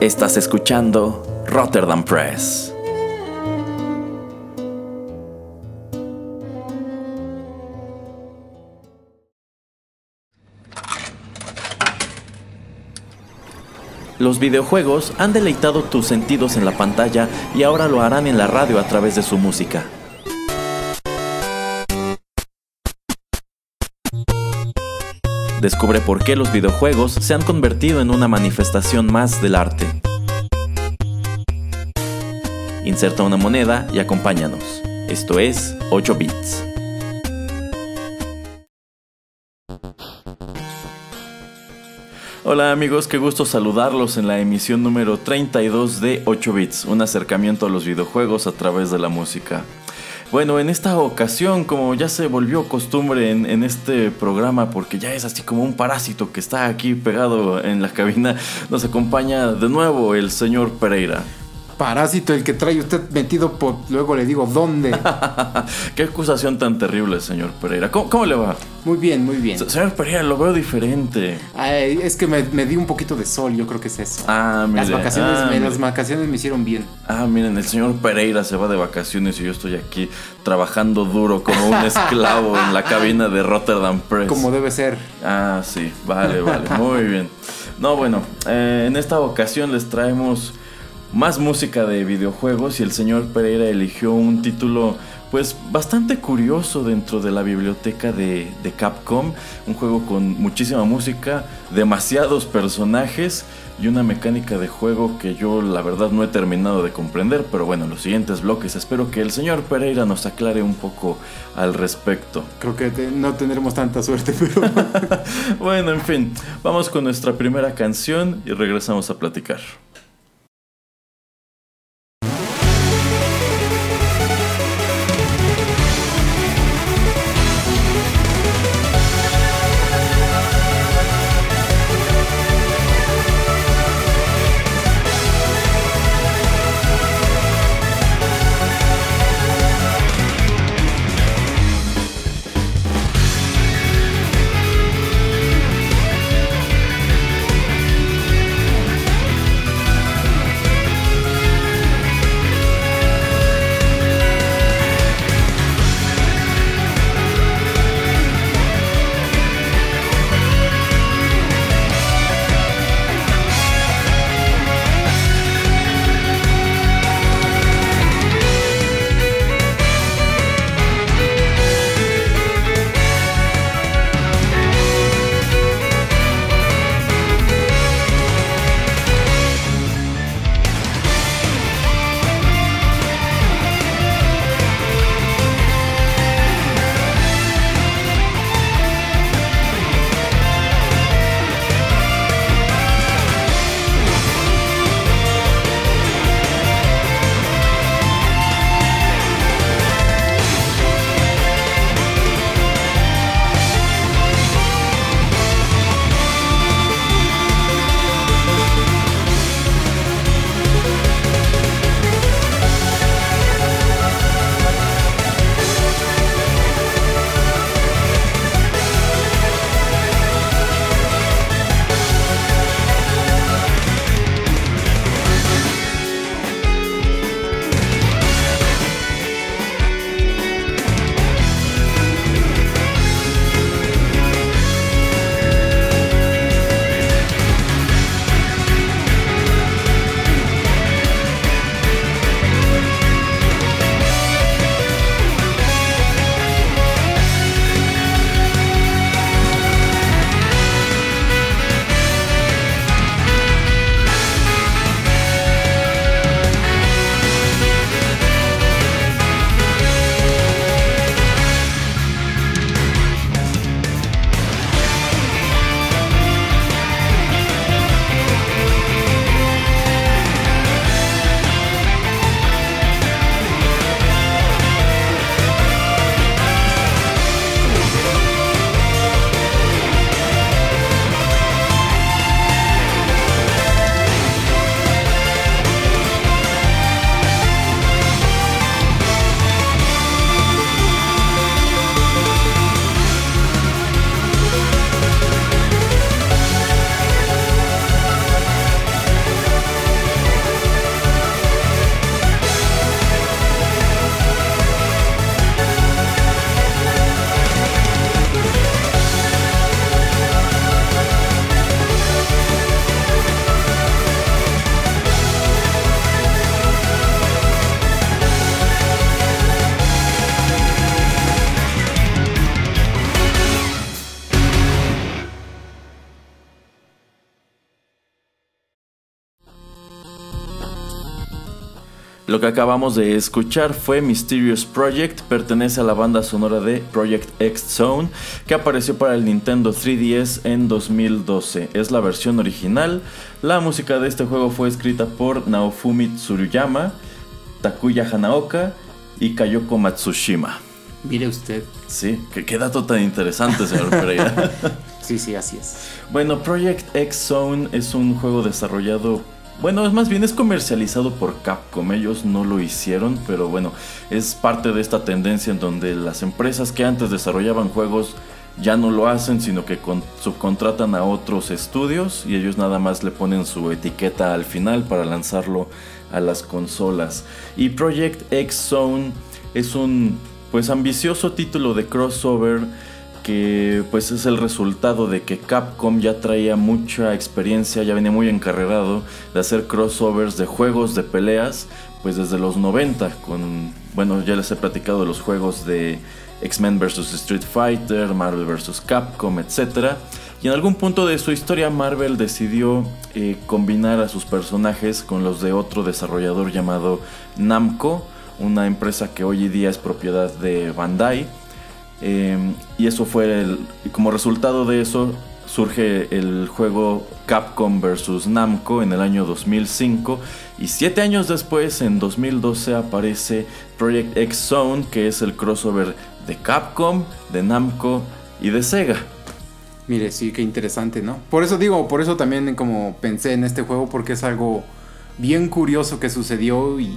Estás escuchando Rotterdam Press. Los videojuegos han deleitado tus sentidos en la pantalla y ahora lo harán en la radio a través de su música. Descubre por qué los videojuegos se han convertido en una manifestación más del arte. Inserta una moneda y acompáñanos. Esto es 8 bits. Hola amigos, qué gusto saludarlos en la emisión número 32 de 8 bits, un acercamiento a los videojuegos a través de la música. Bueno, en esta ocasión, como ya se volvió costumbre en, este programa, porque ya es así como un parásito que está aquí pegado en la cabina, nos acompaña de nuevo el señor Pereira parásito el que trae usted metido por... Luego le digo, ¿dónde? Qué acusación tan terrible, señor Pereira. ¿Cómo, le va? Muy bien, muy bien. señor Pereira, lo veo diferente. es que me, di un poquito de sol, yo creo que es eso. Ah, mire. Las vacaciones, ah, me, las vacaciones me hicieron bien. Ah, miren, el señor Pereira se va de vacaciones y yo estoy aquí trabajando duro como un esclavo en la cabina de Rotterdam Press. Como debe ser. Ah, sí, vale, vale, muy bien. No, bueno, eh, en esta ocasión les traemos más música de videojuegos y el señor Pereira eligió un título pues bastante curioso dentro de la biblioteca de, Capcom, un juego con muchísima música, demasiados personajes y una mecánica de juego que yo la verdad no he terminado de comprender, pero bueno, en los siguientes bloques espero que el señor Pereira nos aclare un poco al respecto. Creo que no tendremos tanta suerte, pero... bueno, en fin, vamos con nuestra primera canción y regresamos a platicar. Lo que acabamos de escuchar fue Mysterious Project, pertenece a la banda sonora de Project X Zone, que apareció para el Nintendo 3DS en 2012. Es la versión original. La música de este juego fue escrita por Naofumi Tsuruyama, Takuya Hanaoka y Kayoko Matsushima. Mire usted. Sí, qué, dato tan interesante, señor Pereira. sí, sí, así es. Bueno, Project X Zone es un juego desarrollado bueno, es más bien es comercializado por Capcom. Ellos no lo hicieron, pero bueno, es parte de esta tendencia en donde las empresas que antes desarrollaban juegos ya no lo hacen, sino que subcontratan a otros estudios y ellos nada más le ponen su etiqueta al final para lanzarlo a las consolas. Y Project X Zone es un pues ambicioso título de crossover que pues es el resultado de que Capcom ya traía mucha experiencia, ya venía muy encarregado de hacer crossovers de juegos de peleas, pues desde los 90 con bueno, ya les he platicado de los juegos de X-Men vs Street Fighter, Marvel vs Capcom, etc. Y en algún punto de su historia Marvel decidió eh, combinar a sus personajes con los de otro desarrollador llamado Namco, una empresa que hoy día es propiedad de Bandai Em, y eso fue el. como resultado de eso surge el juego Capcom vs Namco en el año 2005 y siete años después, en 2012, aparece Project X Zone, que es el crossover de Capcom, de Namco y de Sega. Mire, sí, qué interesante, ¿no? Por eso digo, por eso también como pensé en este juego, porque es algo bien curioso que sucedió y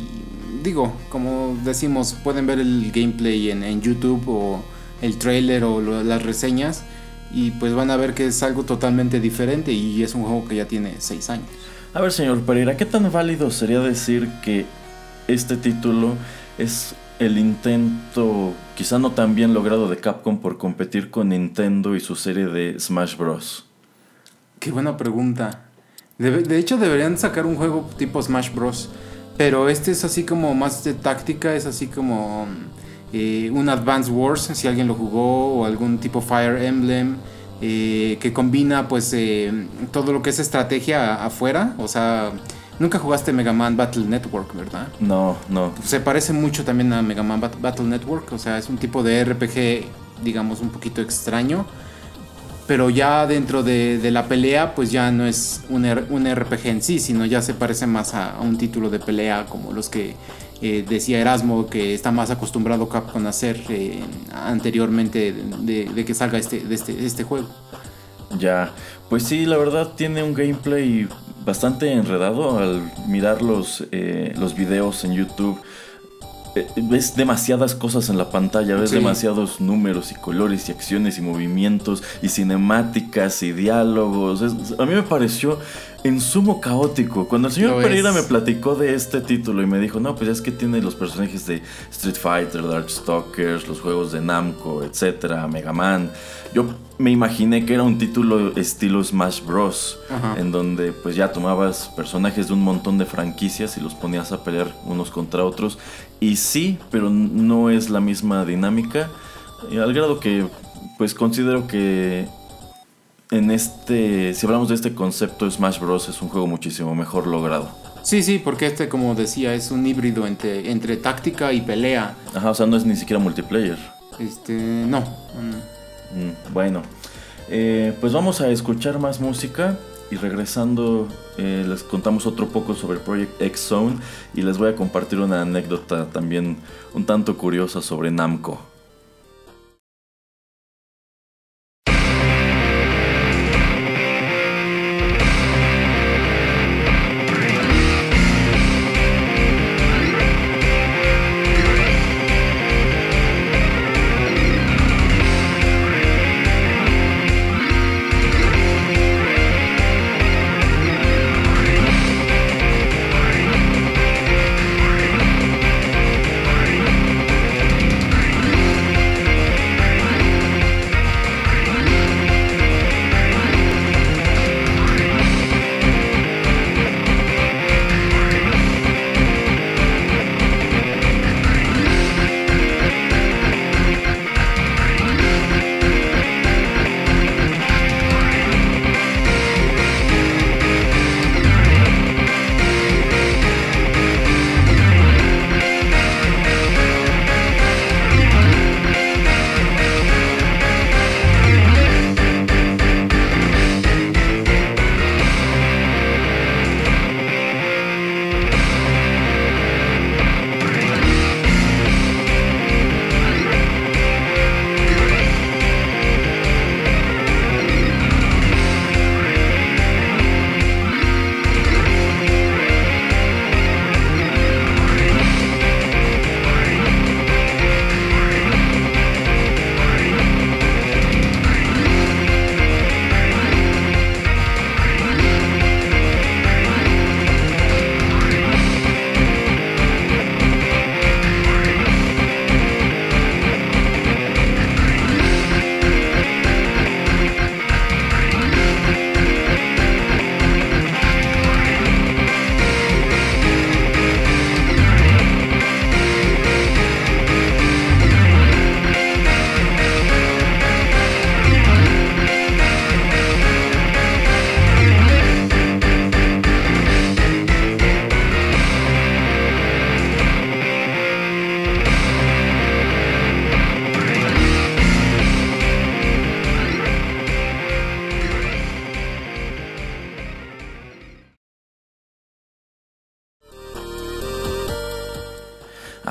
digo, como decimos, pueden ver el gameplay en, en YouTube o el trailer o las reseñas y pues van a ver que es algo totalmente diferente y es un juego que ya tiene 6 años. A ver, señor Pereira, ¿qué tan válido sería decir que este título es el intento, quizá no tan bien logrado de Capcom por competir con Nintendo y su serie de Smash Bros? Qué buena pregunta. De, de hecho, deberían sacar un juego tipo Smash Bros. Pero este es así como más de táctica, es así como eh, un Advance Wars, si alguien lo jugó, o algún tipo Fire Emblem, eh, que combina pues eh, todo lo que es estrategia afuera, o sea... Nunca jugaste Mega Man Battle Network, ¿verdad? No, no. Se parece mucho también a Mega Man Battle Network, o sea, es un tipo de RPG, digamos, un poquito extraño. Pero ya dentro de, la pelea, pues ya no es un, un, RPG en sí, sino ya se parece más a, a un título de pelea como los que eh, decía Erasmo que está más acostumbrado Capcom a hacer eh, anteriormente de, que salga este, de este, este juego. Ya, pues sí, la verdad tiene un gameplay bastante enredado al mirar los, eh, los videos en YouTube. ves demasiadas cosas en la pantalla, ves demasiados números y colores y acciones y movimientos y cinemáticas y diálogos. a mí me pareció en sumo caótico. Cuando el señor Pereira me platicó de este título y me dijo, no, pues es que tiene los personajes de Street Fighter, Darkstalkers, los juegos de Namco, etcétera, Mega Man. Yo me imaginé que era un título estilo Smash Bros. En donde pues ya tomabas personajes de un montón de franquicias y los ponías a pelear unos contra otros. Y sí, pero no es la misma dinámica. Al grado que pues considero que en este, si hablamos de este concepto, Smash Bros. es un juego muchísimo mejor logrado. Sí, sí, porque este, como decía, es un híbrido entre, entre táctica y pelea. Ajá, o sea, no es ni siquiera multiplayer. Este, no. Mm, bueno, eh, pues vamos a escuchar más música y regresando eh, les contamos otro poco sobre Project X Zone y les voy a compartir una anécdota también un tanto curiosa sobre Namco.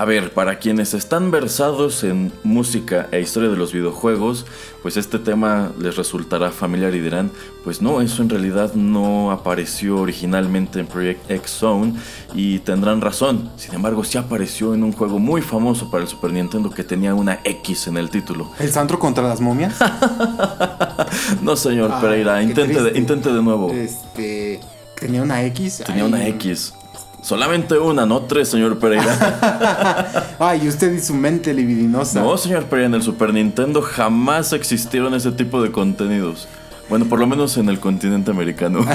Ver, para quienes están versados en música e historia de los videojuegos, pues este tema les resultará familiar y dirán, pues no, eso en realidad no apareció originalmente en Project X Zone y tendrán razón. Sin embargo, sí apareció en un juego muy famoso para el Super Nintendo que tenía una X en el título. ¿El Santro contra las momias? no, señor Ah, Pereira, intente de, intente de nuevo. Este. Tenía una X. Tenía Ay, una X. Solamente una, no tres, señor Pereira. Ay, usted y su mente libidinosa. No, señor Pereira, en el Super Nintendo jamás existieron ese tipo de contenidos. Bueno, por lo menos en el continente americano.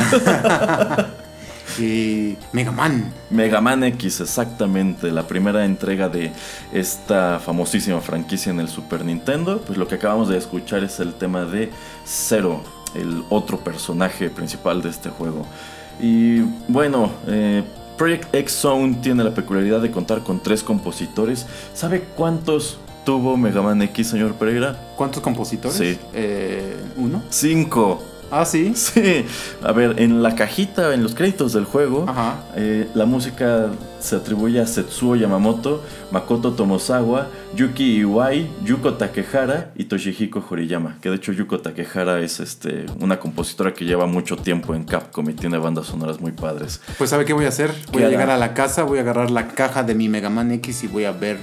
Eh, Mega Man. Mega Man X, exactamente, la primera entrega de esta famosísima franquicia en el Super Nintendo. Pues lo que acabamos de escuchar es el tema de Zero, el otro personaje principal de este juego. Y bueno, eh, Project X Zone tiene la peculiaridad de contar con tres compositores. ¿Sabe cuántos tuvo Mega Man X, señor Pereira? ¿Cuántos compositores? Sí. Eh, ¿Uno? Cinco. Ah, sí. Sí, a ver, en la cajita, en los créditos del juego, Ajá. eh, la música se atribuye a Setsuo Yamamoto, Makoto Tomosawa, Yuki Iwai, Yuko Takehara y Toshihiko Horiyama. Que de hecho Yuko Takehara es este, una compositora que lleva mucho tiempo en Capcom y tiene bandas sonoras muy padres. Pues ¿sabe qué voy a hacer? Voy ¿Qué a hará? llegar a la casa, voy a agarrar la caja de mi Mega Man X y voy a ver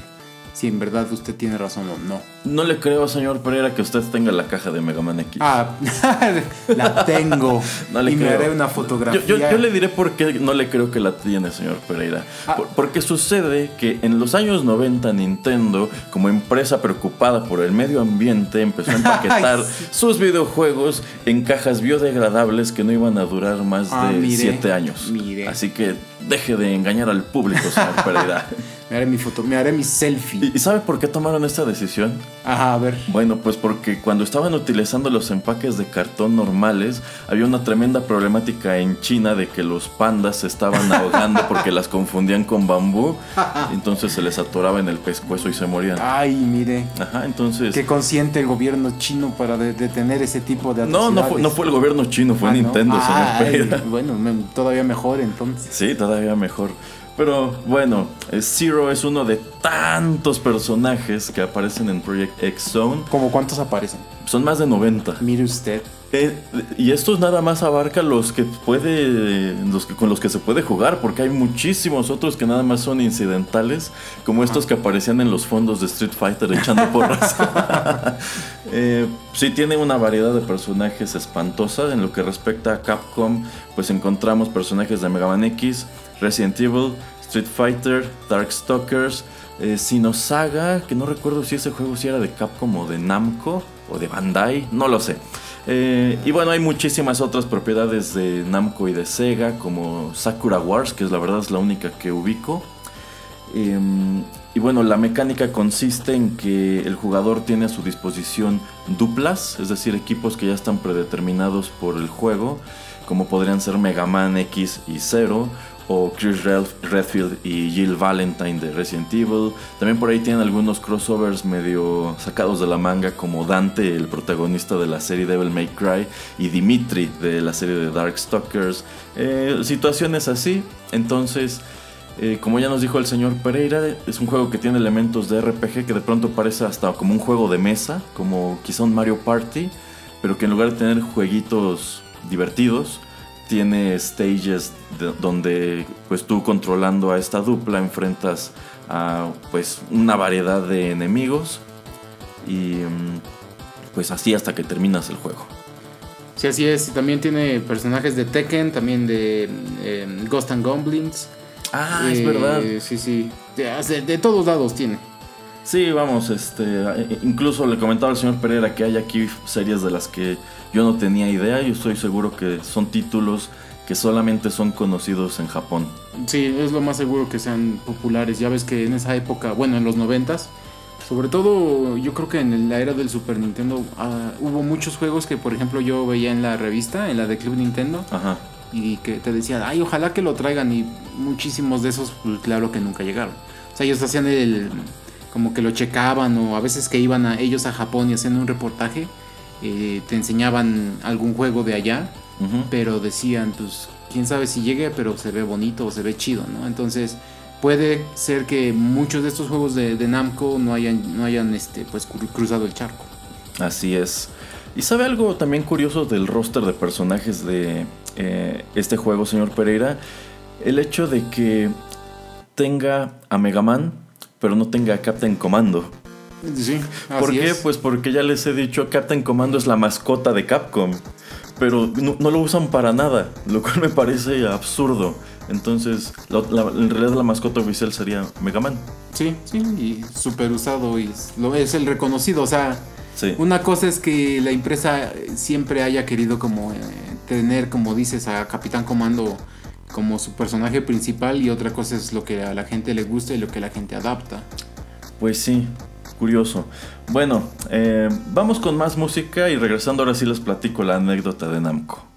si en verdad usted tiene razón o no. No le creo, señor Pereira, que usted tenga la caja de Mega Man X. Ah, la tengo. No le y me haré una fotografía. Yo, yo- yo le diré por qué no le creo que la tiene, señor Pereira. Ah. Por- porque sucede que en los años 90 Nintendo, como empresa preocupada por el medio ambiente, empezó a empaquetar Ay, sí. sus videojuegos en cajas biodegradables que no iban a durar más Ah, de mire, 7 años. mire. Así que deje de engañar al público, señor Pereira. Me haré mi foto, me haré mi selfie. ¿Y y sabe por qué tomaron esta decisión? Ajá, a ver. Bueno, pues porque cuando estaban utilizando los empaques de cartón normales, había una tremenda problemática en China de que los pandas se estaban ahogando porque las confundían con bambú, entonces se les atoraba en el pescuezo y se morían. Ay, mire. Ajá, entonces... Qué consciente el gobierno chino para de- detener ese tipo de No, no fue, no fue el gobierno chino, fue Ah, ¿no? Nintendo, señor Ay. Bueno, todavía mejor entonces. Sí, todavía mejor. Pero bueno, eh, Zero es uno de tantos personajes que aparecen en Project X Zone. ¿Cómo cuántos aparecen? Son más de 90. Mire usted. Eh, y esto nada más abarca los que puede, los que, con los que se puede jugar, porque hay muchísimos otros que nada más son incidentales, como estos que aparecían en los fondos de Street Fighter echando porras. Eh, sí tiene una variedad de personajes espantosa. En lo que respecta a Capcom, pues encontramos personajes de Mega Man X, Resident Evil, Street Fighter, Darkstalkers, eh, Sinosaga, que no recuerdo si ese juego si era de Capcom o de Namco o de Bandai, no lo sé. Eh, y bueno, hay muchísimas otras propiedades de Namco y de Sega, como Sakura Wars, que es la verdad es la única que ubico. Em, y bueno, la mecánica consiste en que el jugador tiene a su disposición duplas, es decir, equipos que ya están predeterminados por el juego, como podrían ser Mega Man X y Zero, o Chris Redf- Redfield y Jill Valentine de Resident Evil. También por ahí tienen algunos crossovers medio sacados de la manga, como Dante, el protagonista de la serie Devil May Cry, y Dimitri de la serie de Darkstalkers. Eh, situaciones así, entonces. Eh, como ya nos dijo el señor Pereira, es un juego que tiene elementos de RPG que de pronto parece hasta como un juego de mesa, como quizá un Mario Party, pero que en lugar de tener jueguitos divertidos, tiene stages de- donde pues tú controlando a esta dupla enfrentas a pues una variedad de enemigos y mm, pues así hasta que terminas el juego. Sí, así es. Y También tiene personajes de Tekken, también de eh, Ghost and Goblins. Ah, es Eh, verdad. Sí, sí. De, de todos lados tiene. Sí, vamos, este, incluso le comentaba al señor Pereira que hay aquí series de las que yo no tenía idea. Yo estoy seguro que son títulos que solamente son conocidos en Japón. Sí, es lo más seguro que sean populares. Ya ves que en esa época, bueno, en los noventas, sobre todo yo creo que en la era del Super Nintendo ah, hubo muchos juegos que, por ejemplo, yo veía en la revista, en la de Club Nintendo, Ajá. y que te decían, ay, ojalá que lo traigan, y muchísimos de esos, pues, claro que nunca llegaron. O sea, ellos hacían el, como que lo checaban, o a veces que iban a ellos a Japón y hacían un reportaje, eh, te enseñaban algún juego de allá, pero decían, pues, quién sabe si llegue, pero se ve bonito o se ve chido, ¿no? Entonces, puede ser que muchos de estos juegos de, Namco no hayan, no hayan este, pues, cruzado el charco. Así es. ¿Y sabe algo también curioso del roster de personajes de eh, este juego, señor Pereira? El hecho de que tenga a Mega Man, pero no tenga Captain Commando. Sí, ¿Por qué? Pues porque ya les he dicho, Captain Commando es la mascota de Capcom, pero no, lo usan para nada, lo cual me parece absurdo. Entonces, en realidad la mascota oficial sería Mega Man. Sí, sí, y súper usado y lo, es el reconocido, o sea, una cosa es que la empresa siempre haya querido como eh, tener, como dices, a Capitán Comando como su personaje principal y otra cosa es lo que a la gente le gusta y lo que la gente adapta. Pues sí, curioso. Bueno, eh, vamos con más música y regresando ahora sí les platico la anécdota de Namco.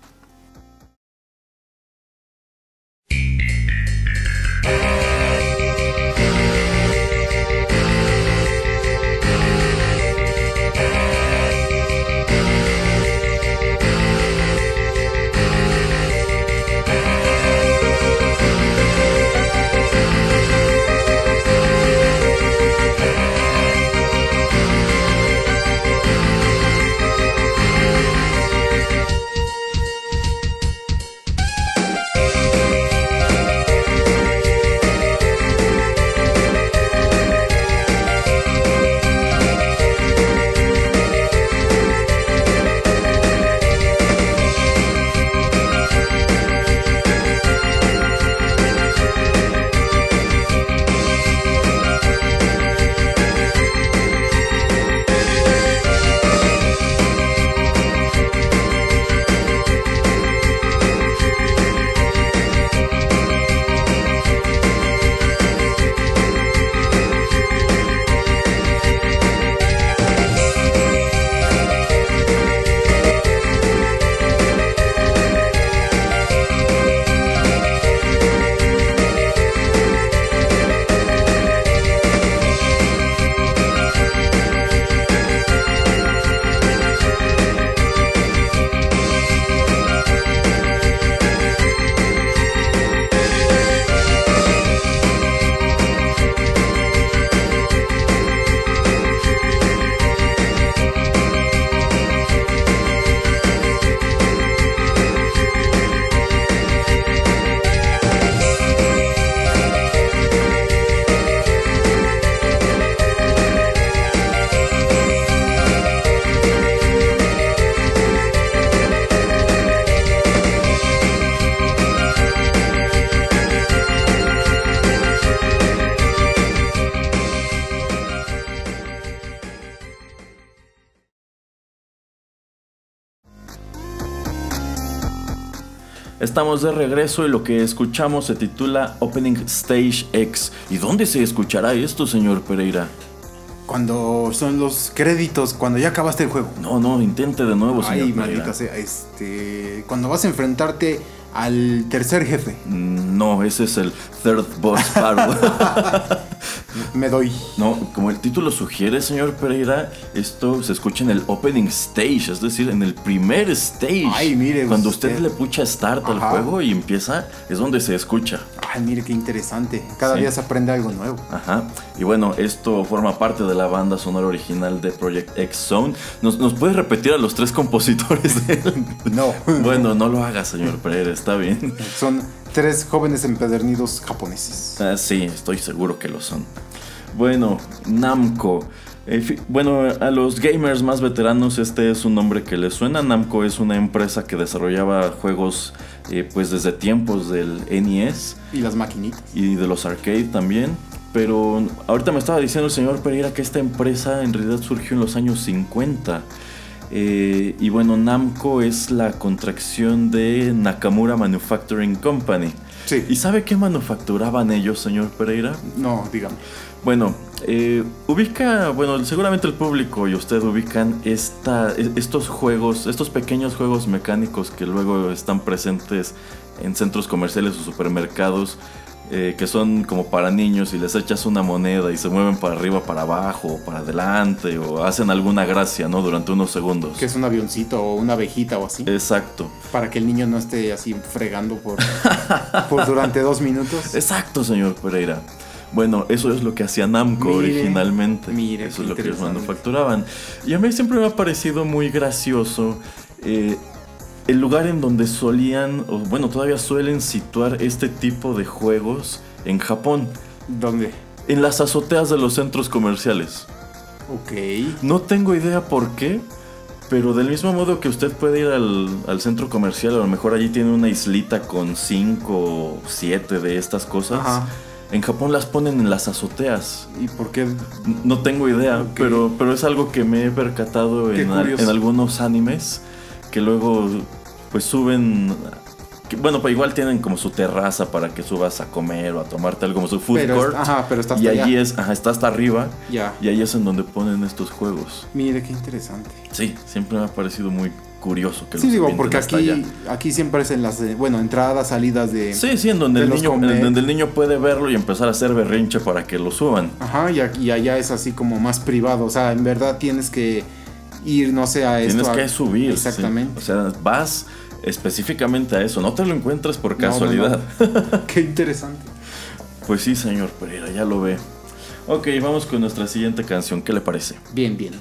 Estamos de regreso y lo que escuchamos se titula Opening Stage X. ¿Y dónde se escuchará esto, señor Pereira? Cuando son los créditos, cuando ya acabaste el juego. No, no, intente de nuevo, señor Ay, maldita sea. Este, cuando vas a enfrentarte al tercer jefe. Mm, no, ese es el third boss battle. Me doy. No, como el título sugiere, señor Pereira, esto se escucha en el opening stage, es decir, en el primer stage. Ay, mire. Cuando usted, le pucha start al juego y empieza, es donde se escucha. Ay, mire qué interesante. Cada día se aprende algo nuevo. Ajá. Y bueno, esto forma parte de la banda sonora original de Project X Zone. ¿Nos, ¿nos puede repetir a los tres compositores de él? No. bueno, no lo haga, señor Pereira, está bien. Son tres jóvenes empedernidos japoneses. Ah, sí, estoy seguro que lo son. Bueno, Namco. Eh, bueno, a los gamers más veteranos este es un nombre que les suena. Namco es una empresa que desarrollaba juegos eh, pues desde tiempos del NES. Y las maquinitas. Y de los arcade también. Pero ahorita me estaba diciendo el señor Pereira que esta empresa en realidad surgió en los años 50. Eh, y bueno, Namco es la contracción de Nakamura Manufacturing Company. Sí. ¿Y sabe qué manufacturaban ellos, señor Pereira? No, dígame. Bueno, eh, ubica, bueno, seguramente el público y usted ubican esta, e, estos juegos, estos pequeños juegos mecánicos que luego están presentes en centros comerciales o supermercados eh, que son como para niños y les echas una moneda y se mueven para arriba, para abajo, para adelante o hacen alguna gracia, ¿no? Durante unos segundos. Que es un avioncito o una abejita o así. Exacto. Para que el niño no esté así fregando por, por durante dos minutos. Exacto, señor Pereira. Bueno, eso es lo que hacía Namco Mire, originalmente. mire, eso es lo que ellos manufacturaban. Y a mí siempre me ha parecido muy gracioso eh, el lugar en donde solían, o bueno, todavía suelen situar este tipo de juegos en Japón. ¿Dónde? En las azoteas de los centros comerciales. Ok. No tengo idea por qué, pero del mismo modo que usted puede ir al, al centro comercial, a lo mejor allí tiene una islita con 5 o 7 de estas cosas. Ajá. En Japón las ponen en las azoteas. ¿Y por qué? No tengo idea, pero, pero es algo que me he percatado en, algunos animes que luego pues suben... que, bueno, pues igual tienen como su terraza para que subas a comer o a tomarte algo como su food Pero, court. es- ajá, pero está hasta y allí es, ajá, está hasta arriba Ya. y ahí es en donde ponen estos juegos. Mire, qué interesante. Sí, siempre me ha parecido muy curioso que Sí, los digo, porque aquí, allá. aquí siempre es en las, eh, bueno, entradas, salidas de... Sí, sí, en donde, de el niño, en donde el niño puede verlo y empezar a hacer berrinche para que lo suban. Ajá, y, aquí- y allá es así como más privado. O sea, en verdad tienes que ir, no sé, a esto. Tienes a- que subir. sí. Exactamente. O sea, vas específicamente a eso. No te lo encuentras por No, no, casualidad. Qué interesante. Pues sí, señor Pereira, ya lo ve. Ok, vamos con nuestra siguiente canción. ¿Qué le parece? Bien, bien.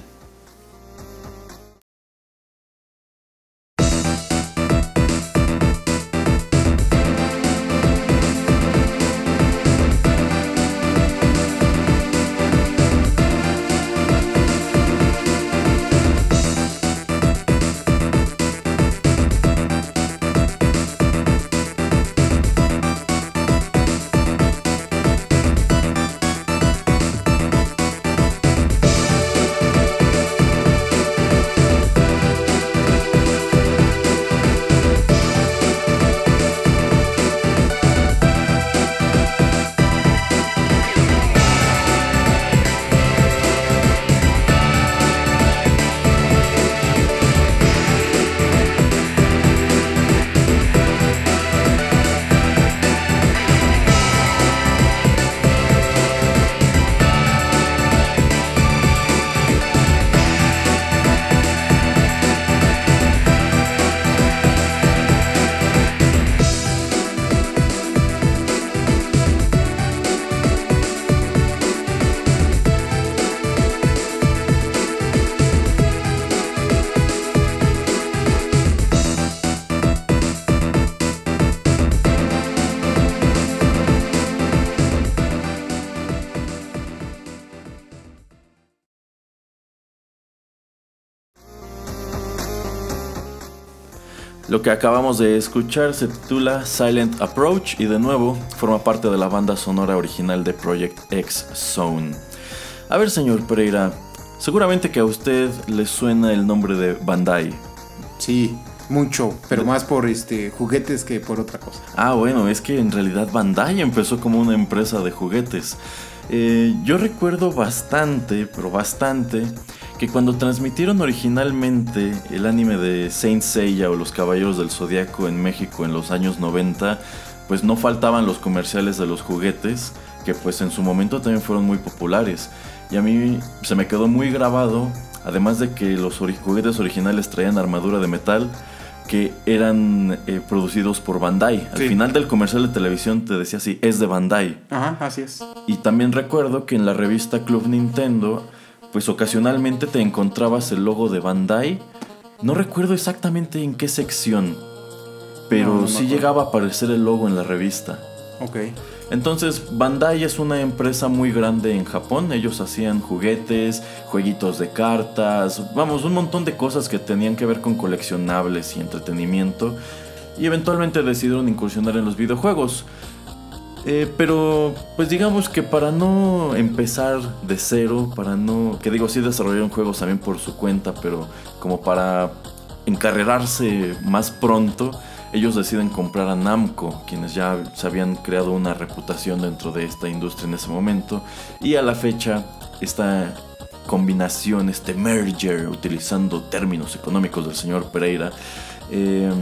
Lo que acabamos de escuchar se titula Silent Approach y de nuevo forma parte de la banda sonora original de Project X Zone. A ver, señor Pereira, seguramente que a usted le suena el nombre de Bandai. Sí, mucho, pero más por este juguetes que por otra cosa. Ah, bueno, es que en realidad Bandai empezó como una empresa de juguetes. Eh, yo recuerdo bastante, pero bastante, que cuando transmitieron originalmente el anime de Saint Seiya o Los Caballeros del Zodiaco en México en los años 90, pues no faltaban los comerciales de los juguetes, que pues en su momento también fueron muy populares. Y a mí se me quedó muy grabado, además de que los ori- juguetes originales traían armadura de metal, que eran eh, producidos por Bandai. Al Sí. final del comercial de televisión te decía así, es de Bandai. Ajá, así es. Y también recuerdo que en la revista Club Nintendo, pues ocasionalmente te encontrabas el logo de Bandai. No recuerdo exactamente en qué sección, pero No, no me sí llegaba a aparecer el logo en la revista. Ok. Entonces, Bandai es una empresa muy grande en Japón. Ellos hacían juguetes, jueguitos de cartas, vamos, un montón de cosas que tenían que ver con coleccionables y entretenimiento. Y eventualmente decidieron incursionar en los videojuegos. Eh, pero, pues digamos que para no empezar de cero, para no. Que digo, sí desarrollaron juegos también por su cuenta, pero como para encarrerarse más pronto, ellos deciden comprar a Namco, quienes ya se habían creado una reputación dentro de esta industria en ese momento. Y a la fecha, esta combinación, este merger, utilizando términos económicos del señor Pereira, eh,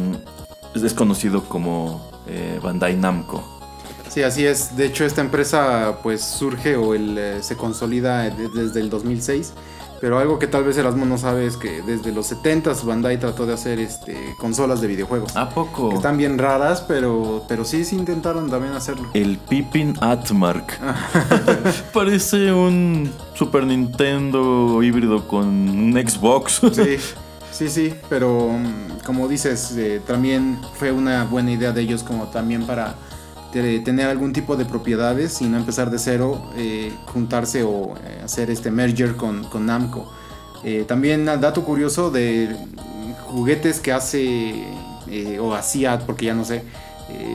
es conocido como eh, Bandai Namco. Sí, así es. De hecho, esta empresa pues surge o el, eh, se consolida de- desde el 2006. Pero algo que tal vez Erasmo no sabe es que desde los 70s Bandai trató de hacer este, consolas de videojuegos. ¿A poco? Que están bien raras, pero, pero sí, sí intentaron también hacerlo. El Pippin Atmark. Parece un Super Nintendo híbrido con un Xbox. Sí, sí, sí, pero mm, como dices, eh, también fue una buena idea de ellos como también para te- tener algún tipo de propiedades y no empezar de cero, eh, juntarse o eh, hacer este merger con, con Namco. Eh, también dato curioso de juguetes que hace eh, o hacía, porque ya no sé,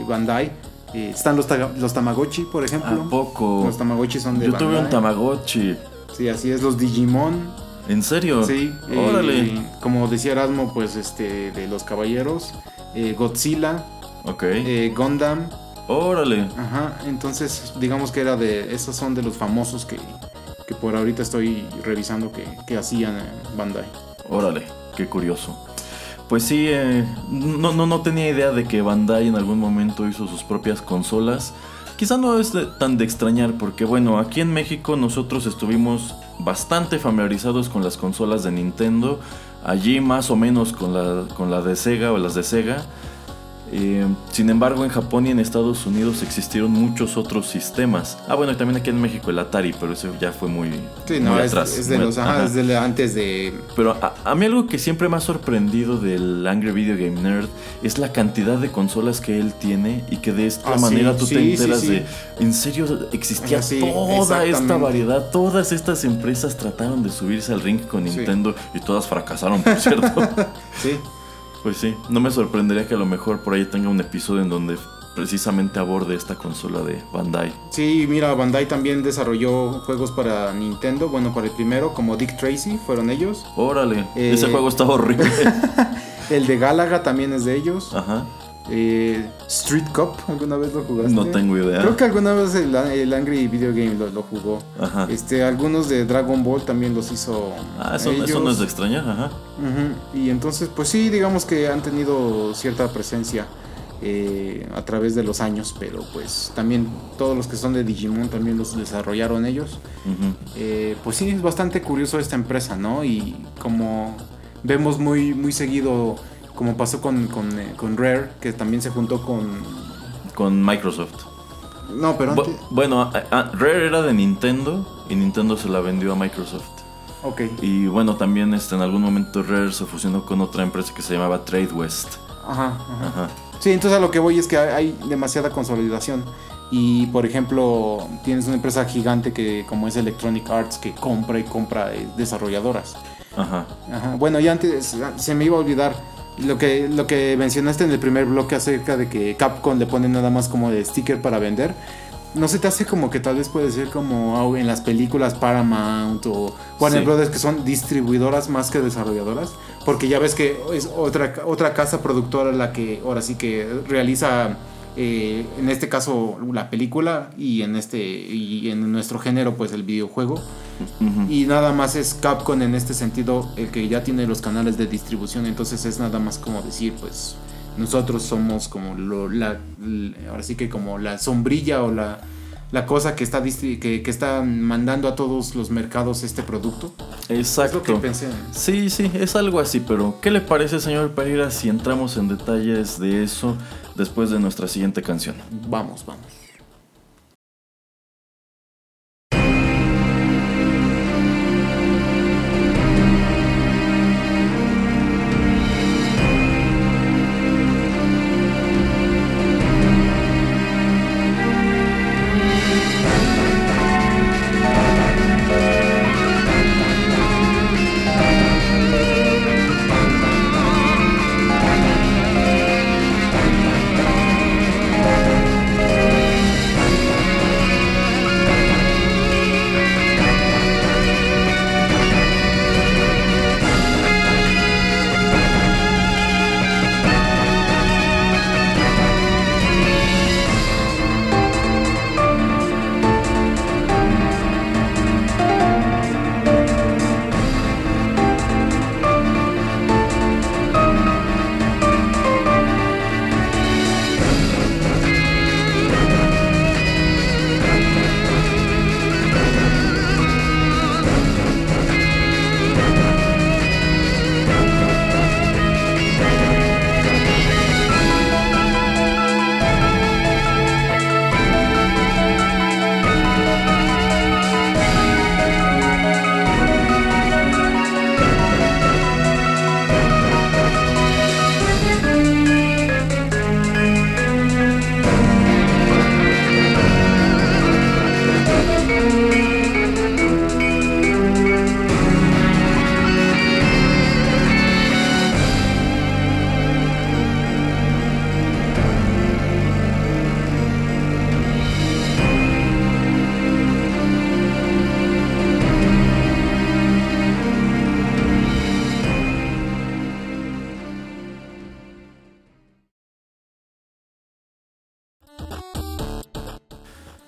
Bandai. están los, los Tamagotchi, por ¿A ejemplo. poco? Los Tamagotchi son de Yo tuve un. Tamagotchi. Sí, así es, los Digimon. ¿En serio? Sí, Órale. eh, como decía Erasmo, pues este de los caballeros, eh, Godzilla, Ok. eh, Gundam, Órale. ajá, entonces digamos que era de, esos son de los famosos que, que por ahorita estoy revisando que, que hacían Bandai. Órale. Qué curioso. Pues sí, eh, no, no, no tenía idea de que Bandai en algún momento hizo sus propias consolas. Quizá no es de- tan de extrañar porque bueno, aquí en México nosotros estuvimos bastante familiarizados con las consolas de Nintendo. Allí más o menos con la, con la de Sega o las de Sega. Eh, sin embargo, en Japón y en Estados Unidos existieron muchos otros sistemas. Ah, bueno, y también aquí en México el Atari, pero eso ya fue muy, Sí, muy no, es, atrás. es de muy- los, ajá, ajá. es de antes de... Pero a, a mí algo que siempre me ha sorprendido del Angry Video Game Nerd es la cantidad de consolas que él tiene y que de esta Ah, sí, manera tú sí, te sí, enteras sí. de, en serio existía Ajá, sí, toda esta variedad, todas estas empresas trataron de subirse al ring con Sí. Nintendo y todas fracasaron, por cierto. Sí, pues sí, no me sorprendería que a lo mejor por ahí tenga un episodio en donde precisamente aborde esta consola de Bandai. sí, mira, Bandai también desarrolló juegos para Nintendo, bueno, para el primero, como Dick Tracy, fueron ellos. Órale, Eh, ese juego estaba horrible. El de Galaga también es de ellos. Ajá, Eh, Street Cup, ¿alguna vez lo jugaste? no tengo idea. Creo que alguna vez el, el Angry Video Game lo, lo jugó. Ajá. Este, algunos de Dragon Ball también los hizo. Ah, eso, ellos. eso no es de extrañar, ajá. Y entonces, pues sí, digamos que han tenido cierta presencia eh, a través de los años, pero pues también todos los que son de Digimon también los desarrollaron ellos. Ujú. Eh, pues sí, es bastante curioso esta empresa, ¿no? Y como vemos muy, muy seguido, como pasó con, con, eh, con Rare, que también se juntó con... Con Microsoft. No, pero Bu- antes... bueno, a- a- Rare era de Nintendo y Nintendo se la vendió a Microsoft. Ok. Y bueno, también este, en algún momento Rare se fusionó con otra empresa que se llamaba Trade West. Ajá, ajá. Ajá. Sí, entonces a lo que voy es que hay, hay demasiada consolidación. Y por ejemplo, tienes una empresa gigante que como es Electronic Arts que compra y compra eh, desarrolladoras. Ajá. Ajá. Bueno, ya antes se me iba a olvidar lo que, lo que mencionaste en el primer bloque acerca de que Capcom le pone nada más como de sticker para vender. ¿No se te hace como que tal vez puede ser como en las películas Paramount o Warner Sí. Brothers que son distribuidoras más que desarrolladoras? Porque ya ves que es otra, otra casa productora la que ahora sí que realiza eh, en este caso la película y en este y en nuestro género pues el videojuego Y nada más es Capcom en este sentido el que ya tiene los canales de distribución entonces es nada más como decir pues nosotros somos como lo, la, ahora sí que como la sombrilla o la, la cosa que está que, que está mandando a todos los mercados este producto es Exacto. lo que pensé Sí, sí, es algo así, pero ¿qué le parece, señor Pereira, si entramos en detalles de eso después de nuestra siguiente canción? vamos vamos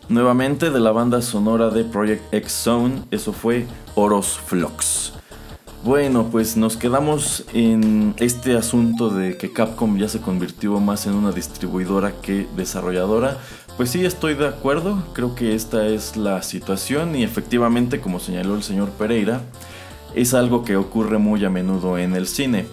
Nuevamente de la banda sonora de Project X Zone, eso fue Oros Flux. Bueno, pues nos quedamos en este asunto de que Capcom ya se convirtió más en una distribuidora que desarrolladora. Pues sí, estoy de acuerdo, creo que esta es la situación y efectivamente, como señaló el señor Pereira, es algo que ocurre muy a menudo en el cine.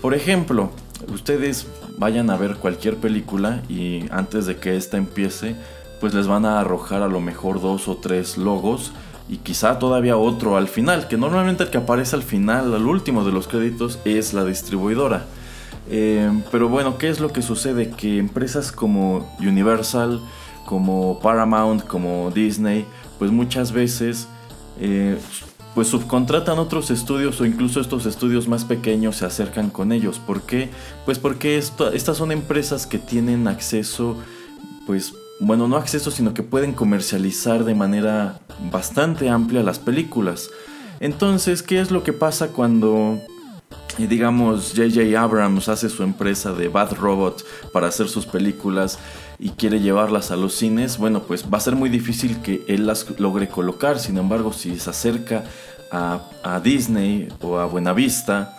Por ejemplo, ustedes vayan a ver cualquier película y antes de que esta empiece, pues les van a arrojar a lo mejor dos o tres logos y quizá todavía otro al final, que normalmente el que aparece al final, al último de los créditos, es la distribuidora. Eh, pero bueno, ¿qué es lo que sucede? Que empresas como Universal, como Paramount, como Disney, pues muchas veces eh, pues subcontratan otros estudios o incluso estos estudios más pequeños se acercan con ellos. ¿Por qué? Pues porque estas son empresas que tienen acceso, pues, bueno, no acceso, sino que pueden comercializar de manera bastante amplia las películas. Entonces, ¿qué es lo que pasa cuando, eh, digamos, JJ Abrams hace su empresa de Bad Robot para hacer sus películas? y quiere llevarlas a los cines, bueno, pues va a ser muy difícil que él las logre colocar. Sin embargo, si se acerca a, Disney o a Buenavista,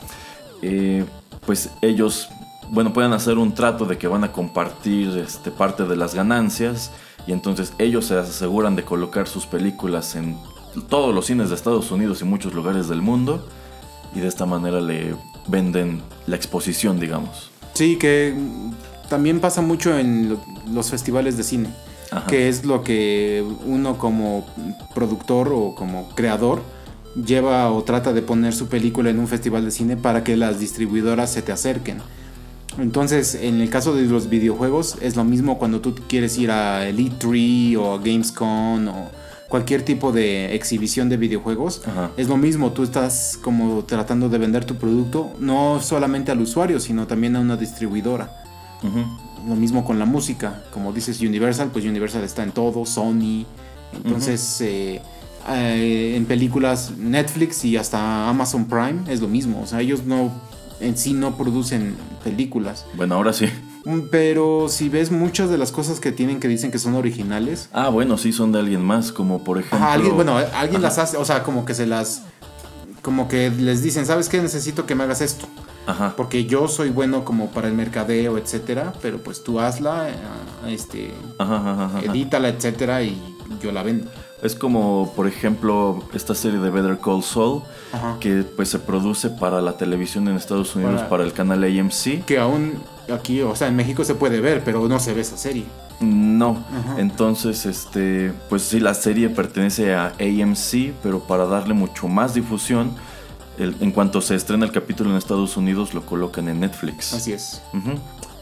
eh, pues ellos, bueno, pueden hacer un trato de que van a compartir este, parte de las ganancias y entonces ellos se aseguran de colocar sus películas en todos los cines de Estados Unidos y muchos lugares del mundo y de esta manera le venden la exposición, digamos. Sí, que también pasa mucho en los festivales de cine, que es lo que uno como productor o como creador lleva o trata de poner su película en un festival de cine para que las distribuidoras se te acerquen. Entonces, en el caso de los videojuegos, es lo mismo cuando tú quieres ir a Elite 3 o a Gamescom o cualquier tipo de exhibición de videojuegos. Es lo mismo, tú estás como tratando de vender tu producto, no solamente al usuario, sino también a una distribuidora. Lo mismo con la música, como dices Universal, pues Universal está en todo, Sony. Entonces, eh, eh, en películas Netflix y hasta Amazon Prime es lo mismo. O sea, ellos no en sí no producen películas. Bueno, ahora sí. Mm, pero si ves muchas de las cosas que tienen que dicen que son originales. Ah, bueno, sí son de alguien más, como por ejemplo. alguien, bueno, alguien las hace, o sea, como que se las. Como que les dicen, ¿sabes qué? Necesito que me hagas esto. Ajá. Porque yo soy bueno como para el mercadeo, etcétera, pero pues tú hazla, eh, este, edítala, etcétera, y yo la vendo. Es como, por ejemplo, esta serie de Better Call Saul, que pues se produce para la televisión en Estados Unidos, para, el canal AMC. Que aún aquí, o sea, en México se puede ver, pero no se ve esa serie. No, entonces, este, pues sí, la serie pertenece a AMC, pero para darle mucho más difusión, en cuanto se estrena el capítulo en Estados Unidos, lo colocan en Netflix. Así es.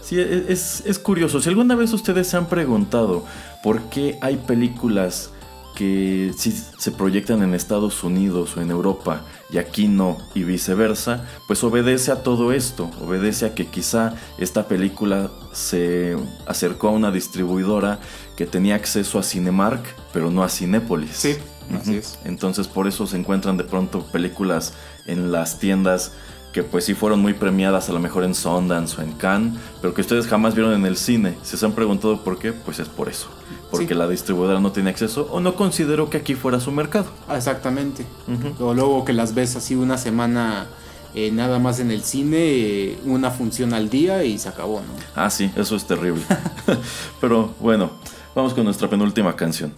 Sí, e, es, es curioso. Si alguna vez ustedes se han preguntado por qué hay películas que si se proyectan en Estados Unidos o en Europa y aquí no y viceversa, pues obedece a todo esto, obedece a que quizá esta película se acercó a una distribuidora que tenía acceso a Cinemark, pero no a Cinépolis. Sí, así es. Entonces por eso se encuentran de pronto películas en las tiendas que pues sí fueron muy premiadas a lo mejor en Sundance o en Cannes, pero que ustedes jamás vieron en el cine. Si se han preguntado por qué, pues es por eso. Porque la distribuidora no tiene acceso o no consideró que aquí fuera su mercado. Exactamente. O luego que las ves así una semana eh, nada más en el cine, eh, una función al día y se acabó, ¿no? Ah, sí, eso es terrible. pero bueno, vamos con nuestra penúltima canción.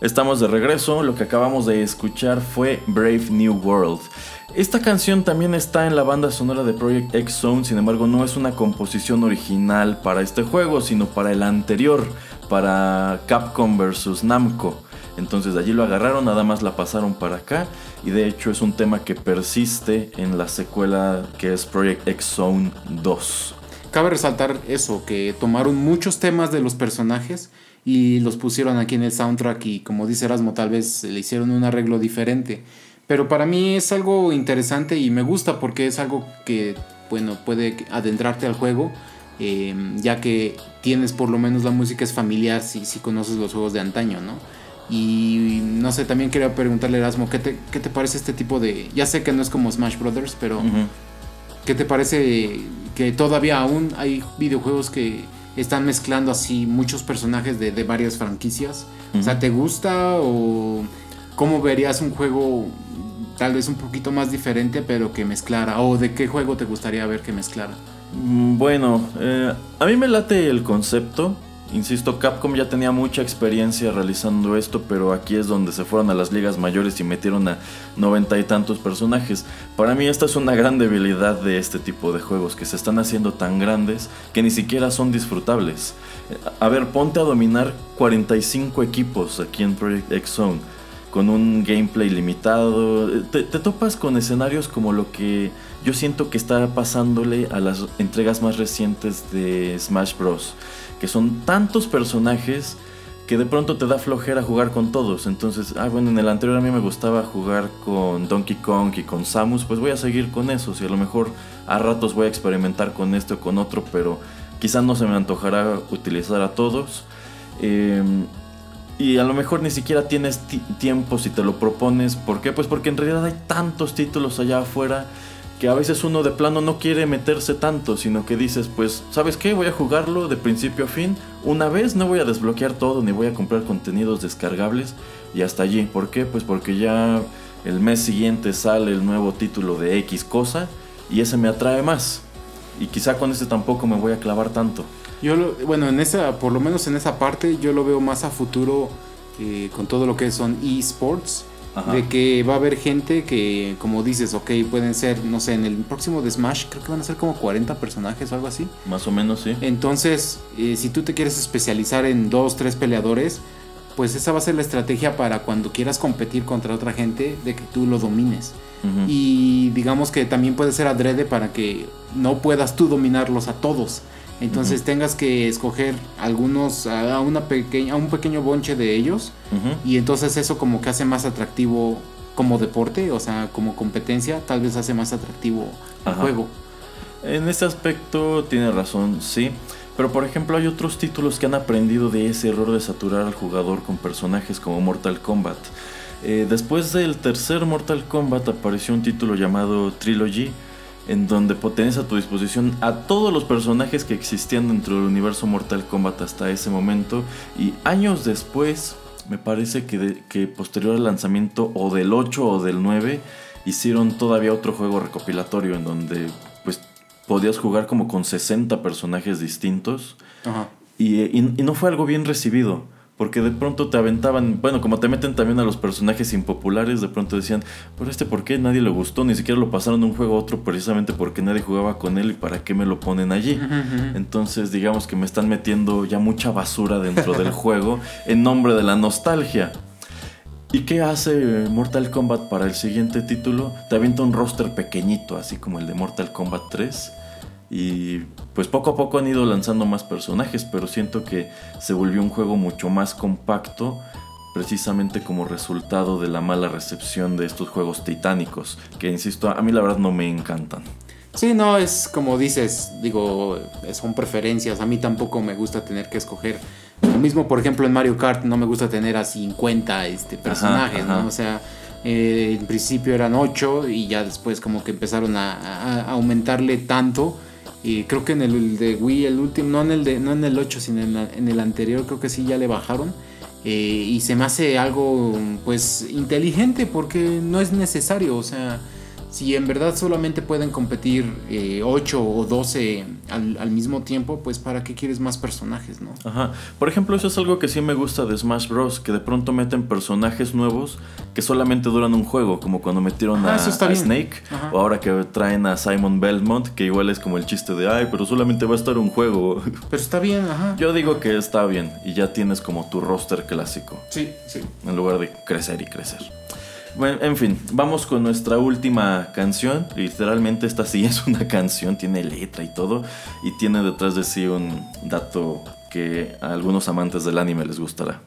Estamos de regreso, lo que acabamos de escuchar fue Brave New World. Esta canción también está en la banda sonora de Project X Zone, sin embargo no es una composición original para este juego, sino para el anterior, para Capcom vs Namco. Entonces de allí lo agarraron, nada más la pasaron para acá y de hecho es un tema que persiste en la secuela que es Project X Zone 2. Cabe resaltar eso, que tomaron muchos temas de los personajes y los pusieron aquí en el soundtrack y como dice Erasmo tal vez le hicieron un arreglo diferente. Pero para mí es algo interesante y me gusta porque es algo que, bueno, puede adentrarte al juego. Eh, ya que tienes por lo menos la música es familiar si, si conoces los juegos de antaño, ¿no? Y no sé, también quería preguntarle Erasmo, ¿qué te, ¿qué te parece este tipo de... Ya sé que no es como Smash Brothers, pero ¿qué te parece que todavía aún hay videojuegos que están mezclando así muchos personajes de, de varias franquicias? O sea, ¿te gusta o cómo verías un juego tal vez un poquito más diferente, pero que mezclara? ¿O de qué juego te gustaría ver que mezclara? Mm, bueno, eh, a mí me late el concepto. Insisto, Capcom ya tenía mucha experiencia realizando esto, pero aquí es donde se fueron a las ligas mayores y metieron a noventa y tantos personajes. Para mí esta es una gran debilidad de este tipo de juegos, que se están haciendo tan grandes que ni siquiera son disfrutables. A ver, ponte a dominar 45 equipos aquí en Project X Zone con un gameplay limitado. Te, topas con escenarios como lo que yo siento que está pasándole a las entregas más recientes de Smash Bros. Que son tantos personajes que de pronto te da flojera jugar con todos. Entonces, ah, bueno, en el anterior a mí me gustaba jugar con Donkey Kong y con Samus, pues voy a seguir con esos y a lo mejor a ratos voy a experimentar con este o con otro, pero quizás no se me antojará utilizar a todos. Eh, y a lo mejor ni siquiera tienes tiempo si te lo propones. ¿Por qué? Pues porque en realidad hay tantos títulos allá afuera que a veces uno de plano no quiere meterse tanto, sino que dices, pues, ¿sabes qué? Voy a jugarlo de principio a fin. Una vez no voy a desbloquear todo ni voy a comprar contenidos descargables y hasta allí. ¿Por qué? Pues porque ya el mes siguiente sale el nuevo título de X cosa y ese me atrae más. Y quizá con ese tampoco me voy a clavar tanto. Yo, bueno, en esa, por lo menos en esa parte, yo lo veo más a futuro eh, con todo lo que son esports. De que va a haber gente que, como dices, ok, pueden ser, no sé, en el próximo de Smash, creo que van a ser como 40 personajes o algo así. Más o menos, sí. Entonces, eh, si tú te quieres especializar en dos, tres peleadores, pues esa va a ser la estrategia para cuando quieras competir contra otra gente, de que tú lo domines. Y digamos que también puede ser adrede para que no puedas tú dominarlos a todos. Entonces tengas que escoger algunos, a, una pequeña, a un pequeño bonche de ellos. Y entonces eso como que hace más atractivo como deporte, o sea, como competencia, tal vez hace más atractivo el juego. En ese aspecto tiene razón, sí. Pero por ejemplo hay otros títulos que han aprendido de ese error de saturar al jugador con personajes como Mortal Kombat. Eh, después del tercer Mortal Kombat apareció un título llamado Trilogy, en donde tienes a tu disposición a todos los personajes que existían dentro del universo Mortal Kombat hasta ese momento. Y años después, me parece que, que posterior al lanzamiento o del 8 o del 9, hicieron todavía otro juego recopilatorio en donde pues podías jugar como con 60 personajes distintos. y no fue algo bien recibido. Porque de pronto te aventaban, bueno, como te meten también a los personajes impopulares, de pronto decían, pero este por qué nadie le gustó, ni siquiera lo pasaron de un juego a otro precisamente porque nadie jugaba con él y para qué me lo ponen allí. Entonces digamos que me están metiendo ya mucha basura dentro del juego en nombre de la nostalgia. ¿Y qué hace Mortal Kombat para el siguiente título? Te avienta un roster pequeñito, así como el de Mortal Kombat 3 y pues poco a poco han ido lanzando más personajes, pero siento que se volvió un juego mucho más compacto precisamente como resultado de la mala recepción de estos juegos titánicos, que insisto, a mí la verdad no me encantan. Sí, no, es como dices, digo, son preferencias, a mí tampoco me gusta tener que escoger. Lo mismo, por ejemplo, en Mario Kart no me gusta tener a 50 este, personajes, ¿no? O sea, eh, en principio eran 8 y ya después como que empezaron a aumentarle tanto y creo que en el de Wii, el último, no en el, de, no en el 8, sino en, el anterior, creo que sí ya le bajaron. Eh, y se me hace algo pues inteligente porque no es necesario, o sea, si en verdad solamente pueden competir 8 eh, o 12 al, mismo tiempo, pues para qué quieres más personajes, ¿no? Ajá. Por ejemplo, eso es algo que sí me gusta de Smash Bros. Que de pronto meten personajes nuevos que solamente duran un juego, como cuando metieron a, Snake, o ahora que traen a Simon Belmont, que igual es como el chiste de, ay, pero solamente va a estar un juego. Pero está bien, ajá. Yo digo que está bien y ya tienes como tu roster clásico. Sí, sí. En lugar de crecer y crecer. Bueno, en fin, vamos con nuestra última canción. Literalmente esta sí es una canción, tiene letra y todo. Y tiene detrás de sí un dato que a algunos amantes del anime les gustará.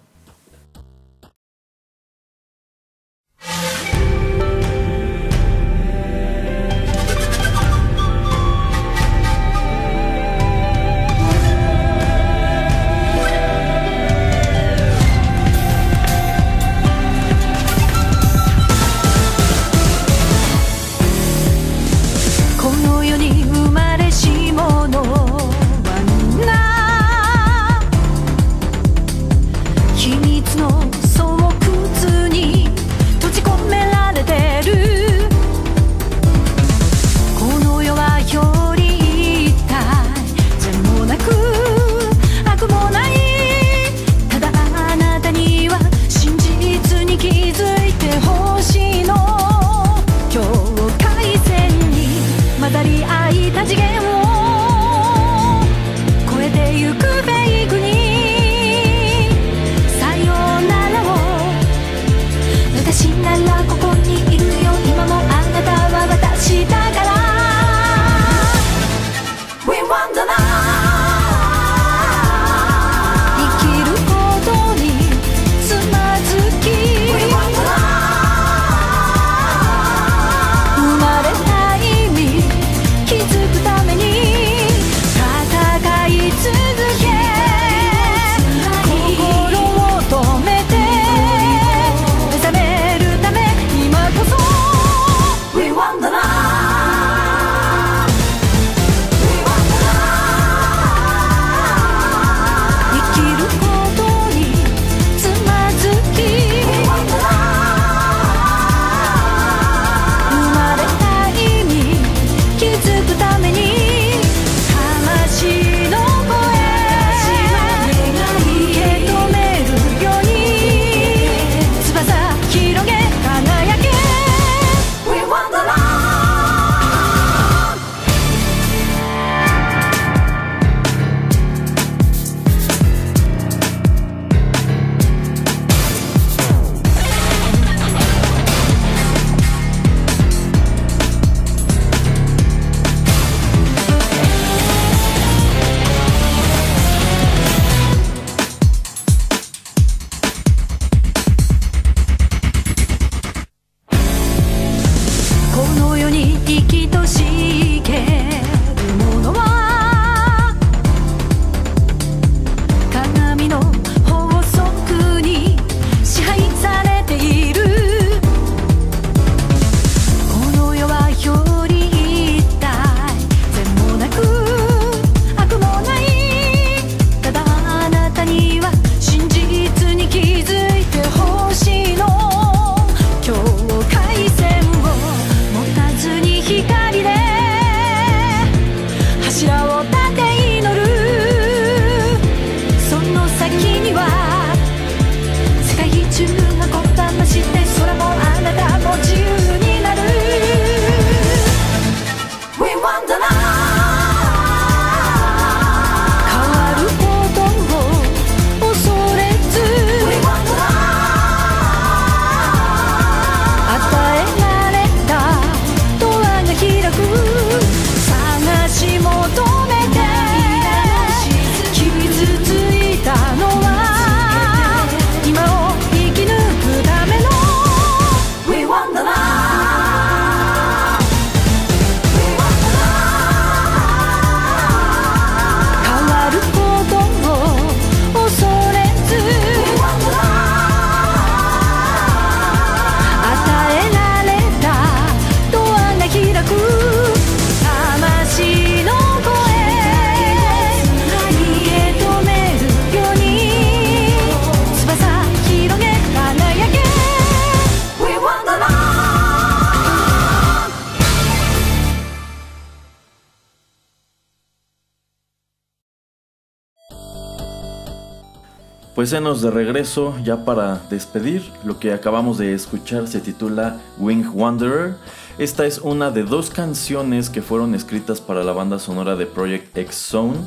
Pues de regreso ya para despedir. Lo que acabamos de escuchar se titula Wing Wanderer. Esta es una de dos canciones que fueron escritas para la banda sonora de Project X Zone.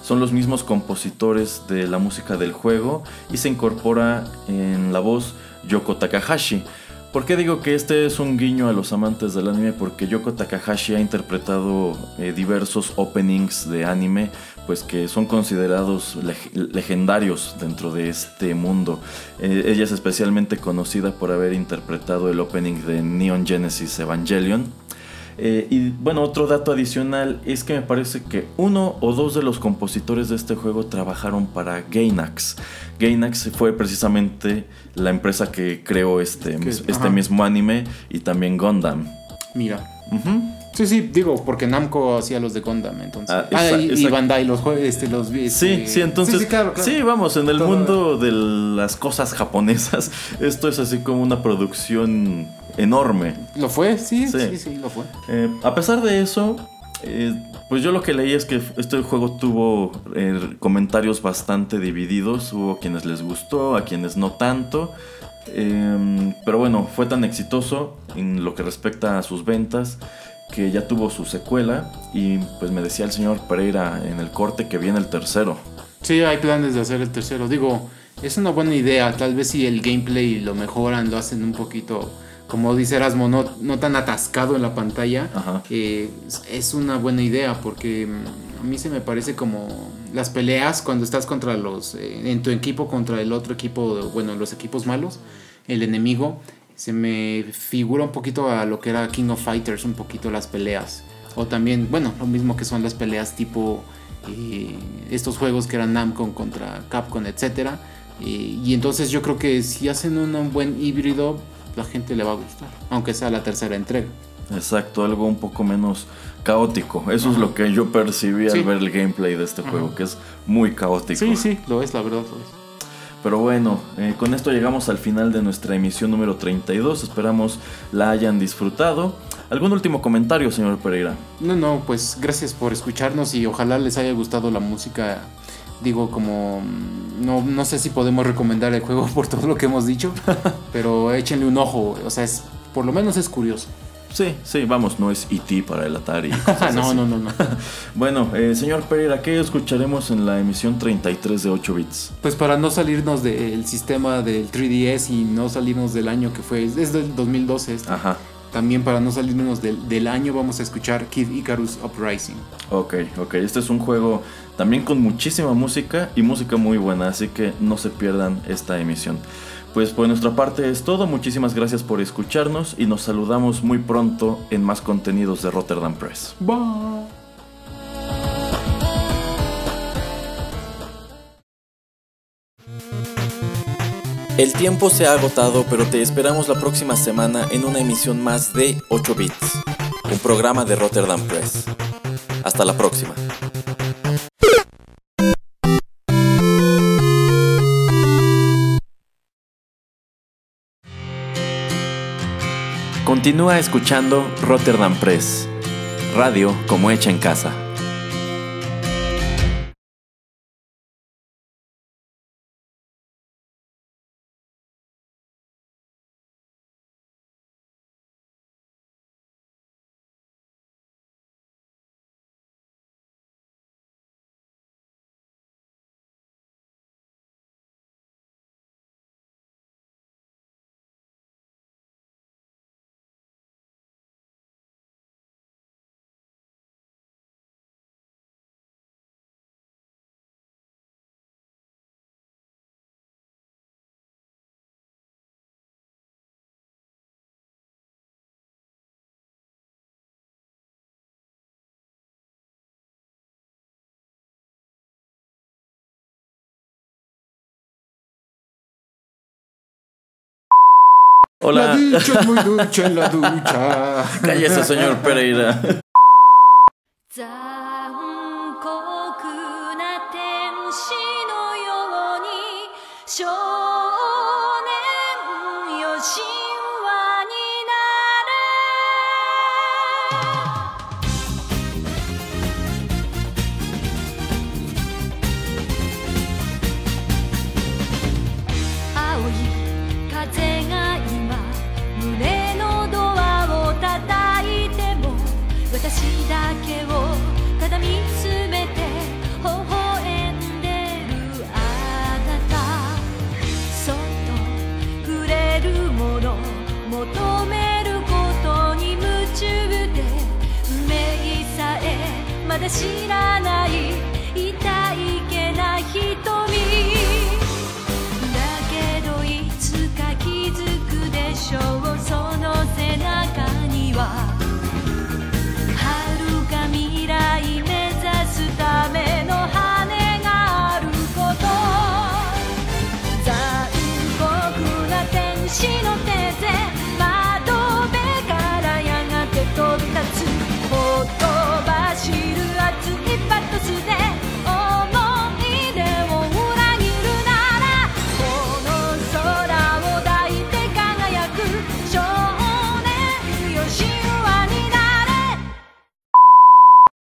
Son los mismos compositores de la música del juego y se incorpora en la voz Yoko Takahashi. ¿Por qué digo que este es un guiño a los amantes del anime? Porque Yoko Takahashi ha interpretado eh, diversos openings de anime, pues que son considerados legendarios dentro de este mundo. Eh, ella es especialmente conocida por haber interpretado el opening de Neon Genesis Evangelion eh, y bueno, otro dato adicional es que me parece que uno o dos de los compositores de este juego trabajaron para Gainax. Gainax fue precisamente la empresa que creó este, este mismo anime y también Gundam. Mira. Sí, sí, digo, porque Namco hacía los de Gundam, entonces. Ah, ah y, Bandai los juegos, este, los Sí, este, sí, entonces. Sí, vamos, en el mundo de las cosas japonesas, esto es así como una producción enorme. Lo fue, sí, sí, sí, lo fue. Eh, a pesar de eso, eh, pues yo lo que leí es que este juego tuvo eh, comentarios bastante divididos. Hubo quienes les gustó, a quienes no tanto. Pero bueno, fue tan exitoso en lo que respecta a sus ventas que ya tuvo su secuela. Y pues me decía el señor Pereira en el corte que viene el tercero. Sí, hay planes de hacer el tercero. Digo, es una buena idea. Tal vez si el gameplay lo mejoran, lo hacen un poquito como dice Erasmo, no, no tan atascado en la pantalla, eh, es una buena idea porque mm, a mí se me parece como las peleas cuando estás contra los, eh, en tu equipo contra el otro equipo, bueno, los equipos malos, el enemigo, se me figura un poquito a lo que era King of Fighters, un poquito las peleas. O también, bueno, lo mismo que son las peleas tipo eh, estos juegos que eran Namco contra Capcom, etc. y entonces yo creo que si hacen un buen híbrido, la gente le va a gustar, aunque sea la tercera entrega. Exacto, algo un poco menos caótico. Eso es lo que yo percibí al ver el gameplay de este juego, que es muy caótico. Sí, sí, lo es, la verdad lo es. Pero bueno, eh, con esto llegamos al final de nuestra emisión número 32. Esperamos la hayan disfrutado. ¿Algún último comentario, señor Pereira? No, no, pues gracias por escucharnos y ojalá les haya gustado la música digo como no, no sé si podemos recomendar el juego por todo lo que hemos dicho, pero échenle un ojo, o sea, es por lo menos es curioso. Sí, sí, vamos, no es E.T. para el Atari. no, no, no, no, bueno, eh, señor Pereira, ¿qué escucharemos en la emisión 33 de 8 bits? Pues para no salirnos del sistema del 3DS y no salirnos del año que fue, es del 2012 este. Ajá. También para no salirnos del, del, año vamos a escuchar Kid Icarus Uprising. Ok, ok. Este es un juego también con muchísima música y música muy buena, así que no se pierdan esta emisión. Pues por nuestra parte es todo, muchísimas gracias por escucharnos y nos saludamos muy pronto en más contenidos de Rotterdam Press. Bye. El tiempo se ha agotado, pero te esperamos la próxima semana en una emisión más de 8 Bits, un programa de Rotterdam Press. Hasta la próxima. Continúa escuchando Rotterdam Press, radio como hecha en casa. Hola. La dicha es muy ducha en la ducha. Cállese, señor Pereira.